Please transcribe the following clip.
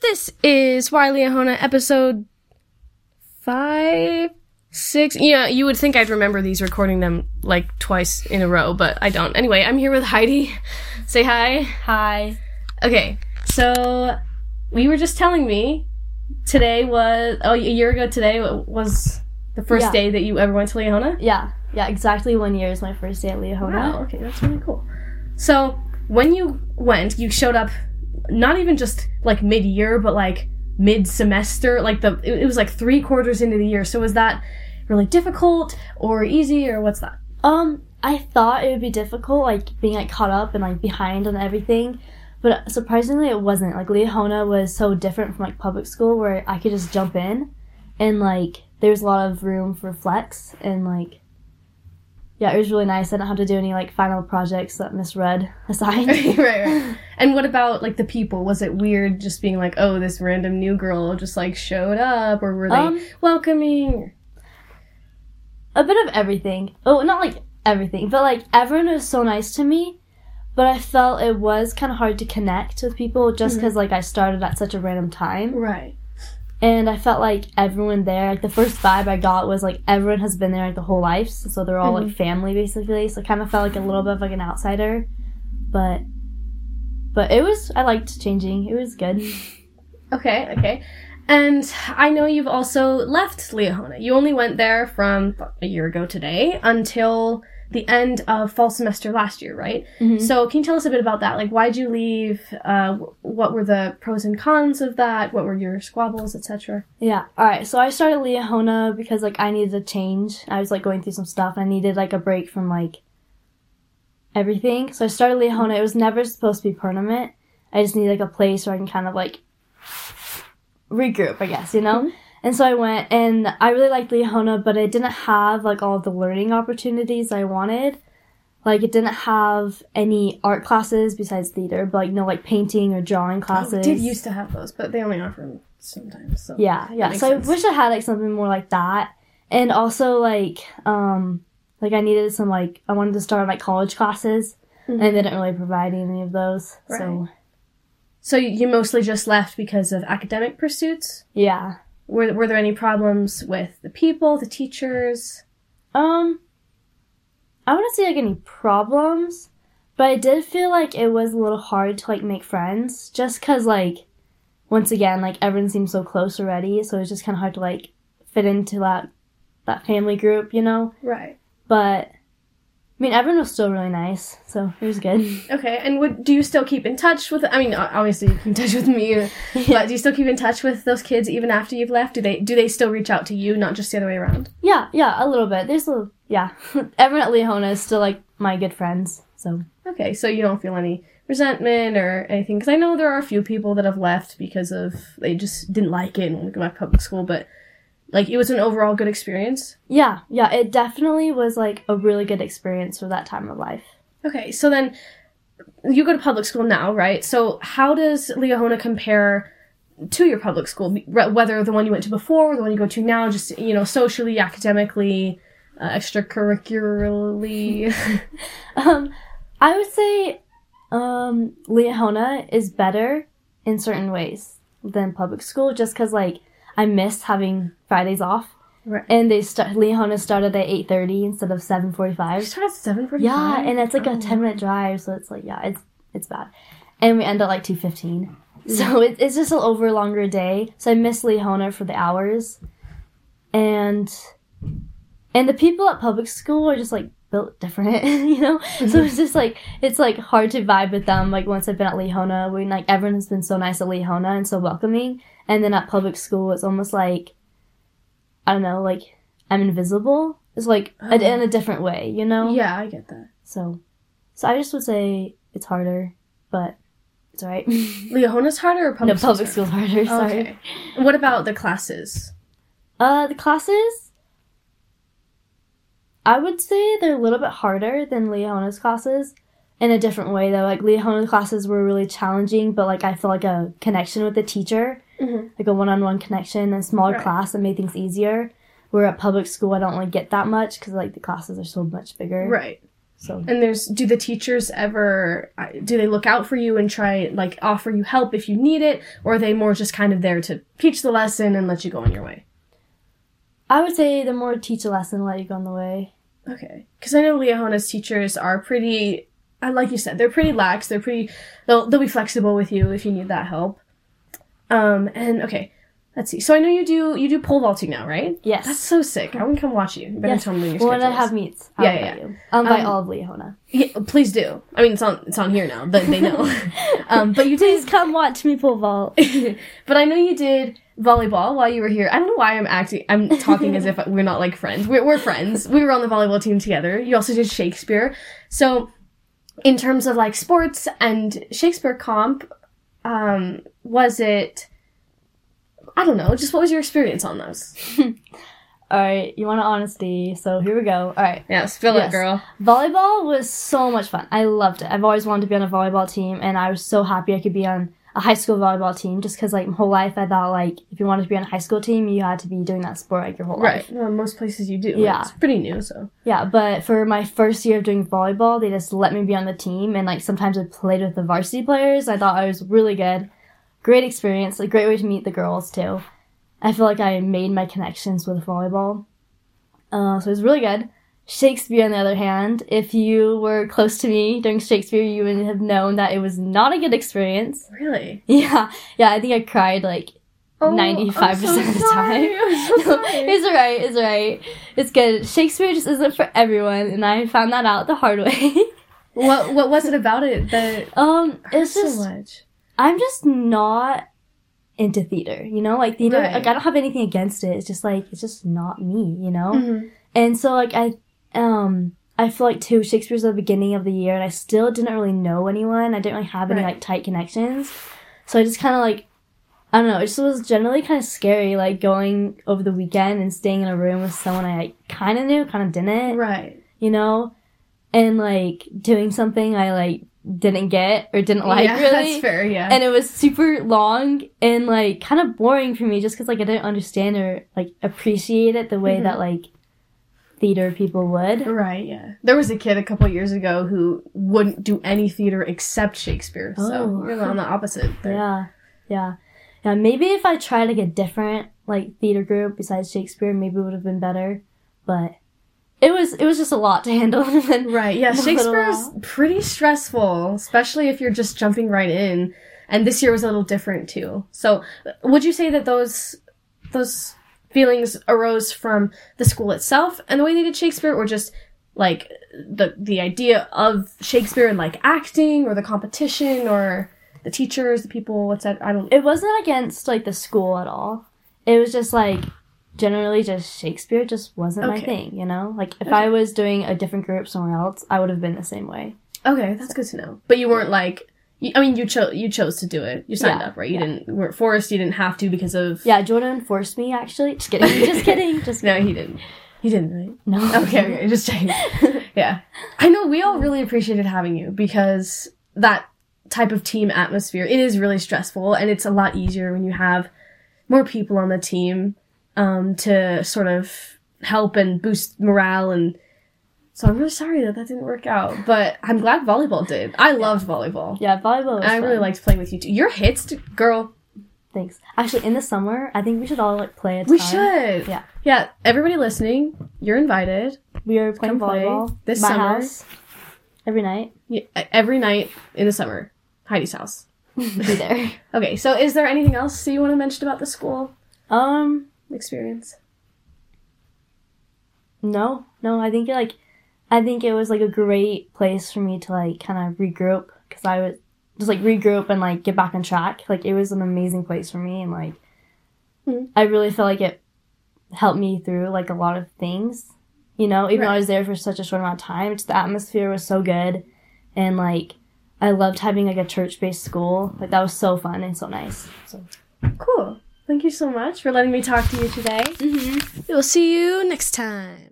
This is Why Liahona episode five, six. Yeah, you would think I'd remember these recording them like twice in a row, but I don't. Anyway, I'm here with Heidi. Say hi. Hi. Okay, so we were just telling me today was oh a year ago today was the first Yeah. day that you ever went to Liahona. Yeah, yeah, exactly one year is my first day at Liahona. Wow. Okay, that's really cool. So when you went, you showed up not even just like mid year, but like mid semester. Like the it, was like three quarters into the year. So was that really difficult or easy or what's that? Um, I thought it would be difficult, like being like caught up and like behind on everything, but surprisingly it wasn't. Like Liahona was so different from like public school where I could just jump in, and like there's a lot of room for flex and like. Yeah, it was really nice. I didn't have to do any like final projects that Miss Red assigned. right, right. And what about like the people? Was it weird just being like, oh, this random new girl just like showed up, or were they Um, welcoming? a bit of everything. Oh, not like everything, but like everyone was so nice to me. But I felt it was kind of hard to connect with people just because like I started at such a random time, Right. And I felt like everyone there. Like the first vibe I got was like everyone has been there like the whole life, so they're all like mm-hmm. family basically. So I kind of felt like a little bit of like an outsider, but but it was I liked changing. It was good. Okay, okay. And I know you've also left Liahona. You only went there from a year ago today until the end of fall semester last year, right? Mhm. So can you tell us a bit about that? Like, why'd you leave? Uh, what were the pros and cons of that? What were your squabbles, etc.? Yeah. All right. So I started Liahona because like I needed a change. I was like going through some stuff. I needed like a break from like everything. So I started Liahona. It was never supposed to be permanent. I just need like a place where I can kind of like regroup, I guess, you know. And so I went, and I really liked Liahona, but it didn't have like all of the learning opportunities I wanted. Like it didn't have any art classes besides theater, but like no like painting or drawing classes. Oh, did used to have those, but they only offer them sometimes. So Yeah, yeah. So sense. I wish I had like something more like that. And also like um like I needed some like I wanted to start like college classes and they didn't really provide any of those. So Mm-hmm. Right. So you you mostly just left because of academic pursuits. yeah. Were were there any problems with the people, the teachers? Um I wouldn't say like any problems, but I did feel like it was a little hard to like make friends just cuz like once again like everyone seems so close already, so it's just kind of hard to like fit into that that family group, you know? Right. But mean, everyone was still really nice, so it was good. Okay, and would do you still keep in touch with? I mean, obviously you keep in touch with me, uh, but do you still keep in touch with those kids even after you've left? Do they do they still reach out to you, not just the other way around? yeah, yeah, a little bit. There's a little, yeah. everyone at Liahona is still like my good friends, so Okay, so you don't feel any resentment or anything? Because I know there are a few people that have left because of they just didn't like it and want to back to public school, but like it was an overall good experience. yeah, yeah. It definitely was like a really good experience for that time of life. Okay, so then you go to public school now, right? So how does Liahona compare to your public school, whether the one you went to before or the one you go to now, just you know, socially, academically, uh, extracurricularly? Um, I would say, um, Liahona is better in certain ways than public school, just because like I miss having Fridays off. Right. And they start Liahona started at eight thirty instead of seven forty five. you five. start at seven forty. Yeah, and it's like a oh. ten minute drive, so it's like yeah, it's it's bad. And we end at like two fifteen, mm. so it, it's just an over a longer day. So I miss Liahona for the hours, and and the people at public school are just like built different, you know. So it's just like it's like hard to vibe with them. Like once I've been at Liahona, when like everyone has been so nice at Liahona and so welcoming, and then at public school, it's almost like I don't know, like I'm invisible. It's like a- in a different way, you know. Yeah, I get that. So, so I just would say it's harder, but it's alright. Liahona's harder or public no, public school's school's harder. harder? Sorry. Okay. What about the classes? Uh, the classes, I would say they're a little bit harder than Liahona's classes in a different way though. Like Liahona's classes were really challenging, but like I feel like a connection with the teacher, Mhm. like a one-on-one connection, a smaller Right. class that made things easier. Where at public school, I don't really get that much because like the classes are so much bigger. Right. So And there's do the teachers ever uh, do they look out for you and try like offer you help if you need it or are they more just kind of there to teach the lesson and let you go on your way? I would say the more teach a lesson, let you go on the way. Okay. Cuz I know Liahona's teachers are pretty uh, like you said, they're pretty lax. They're pretty they'll they'll be flexible with you if you need that help. Um and okay. Let's see. So I know you do you do pole vaulting now, right? Yes. That's so sick. I want to come watch you. You better yes. tell me when your well, when I have meets, I'll Yeah, invite yeah, you. I'll invite Um, all of Liahona. Yeah, please do. I mean, it's on it's on here now. but they know. um, but you did Please come watch me pole vault. but I know you did volleyball while you were here. I don't know why I'm acting. I'm talking as if we're not like friends. We're, we're friends. We were on the volleyball team together. You also did Shakespeare. So, in terms of like sports and Shakespeare comp, um, was it? I don't know. Just what was your experience on those? All right, you want an honesty, so here we go. All right, Yeah, spill Yes. it, girl. volleyball was so much fun. I loved it. I've always wanted to be on a volleyball team, and I was so happy I could be on a high school volleyball team. Just because, like, my whole life, I thought like if you wanted to be on a high school team, you had to be doing that sport like your whole life. Right. Well, most places you do. Yeah. It's pretty new, so. Yeah, but for my first year of doing volleyball, they just let me be on the team, and like sometimes I played with the varsity players. I thought I was really good. Great experience, a great way to meet the girls too. I feel like I made my connections with volleyball, uh, so it was really good. Shakespeare, on the other hand, if you were close to me during Shakespeare, you would have known that it was not a good experience. Really? Yeah, yeah, I think I cried like Oh, 95% of the time. I'm so sorry. it's alright, it's alright. It's good. Shakespeare just isn't for everyone, and I found that out the hard way. what What was it about it that um, it's so much? I'm just not into theater, you know? Like theater Right. like I don't have anything against it. It's just like it's just not me, you know? Mhm. And so like I um I feel like too Shakespeare's at the beginning of the year and I still didn't really know anyone. I didn't really have any Right. like tight connections. So I just kinda like I don't know, it just was generally kind of scary, like going over the weekend and staying in a room with someone I like, kind of knew, kind of didn't, Right. you know, and like doing something I like didn't get or didn't like yeah, really, that's fair. Yeah. and it was super long and like kind of boring for me just because like I didn't understand or like appreciate it the way Mhm. that like theater people would. right. Yeah. There was a kid a couple years ago who wouldn't do any theater except Shakespeare. So Oh. you're on the opposite. There. Yeah, yeah, yeah. Maybe if I tried like a different like theater group besides Shakespeare, maybe it would have been better. But it was it was just a lot to handle. then Right. Yeah. Shakespeare's pretty stressful, especially if you're just jumping right in. And this year was a little different too. So, would you say that those those feelings arose from the school itself and the way they did Shakespeare, or just like the the idea of Shakespeare and like acting, or the competition, or the teachers, the people? What's that? I don't. it wasn't against like the school at all. It was just like generally just Shakespeare just wasn't my thing. You know, like if Okay. I was doing a different group somewhere else, I would have been the same way. Okay, that's good to know. But you weren't like. You, I mean, you chose you chose to do it. You signed Yeah, up, right? You yeah. didn't. Weren't forced. You didn't have to because of. Yeah, Jordan forced me actually. Just kidding. Just kidding. Just No, he didn't. He didn't, right? no. Okay, okay, just checking. yeah. I know we all really appreciated having you because that type of team atmosphere, it is really stressful and it's a lot easier when you have more people on the team um, to sort of help and boost morale and so I'm really sorry that that didn't work out, but I'm glad volleyball did. I loved volleyball. Yeah, volleyball. Was I really liked playing with you too. Your hits, girl, Thanks. Actually, in the summer, I think we should all like play a we should. Yeah. Yeah, everybody listening, you're invited. We are playing Come play volleyball this my summer. house every night. Yeah, every night in the summer. Heidi's house. Be there. Okay, so is there anything else you want to mention about the school um, experience? no, no. I think like, I think it was like a great place for me to like kind of regroup because I was just like regroup and like get back on track. Like it was an amazing place for me and like, Mhm. I really felt like it helped me through like a lot of things. You know, even though I was there for such a short amount of time, just the atmosphere was so good, and like I loved having like a church based school. Like that was so fun and so nice. So. Cool. Thank you so much for letting me talk to you today. Mm-hmm. We'll see you next time.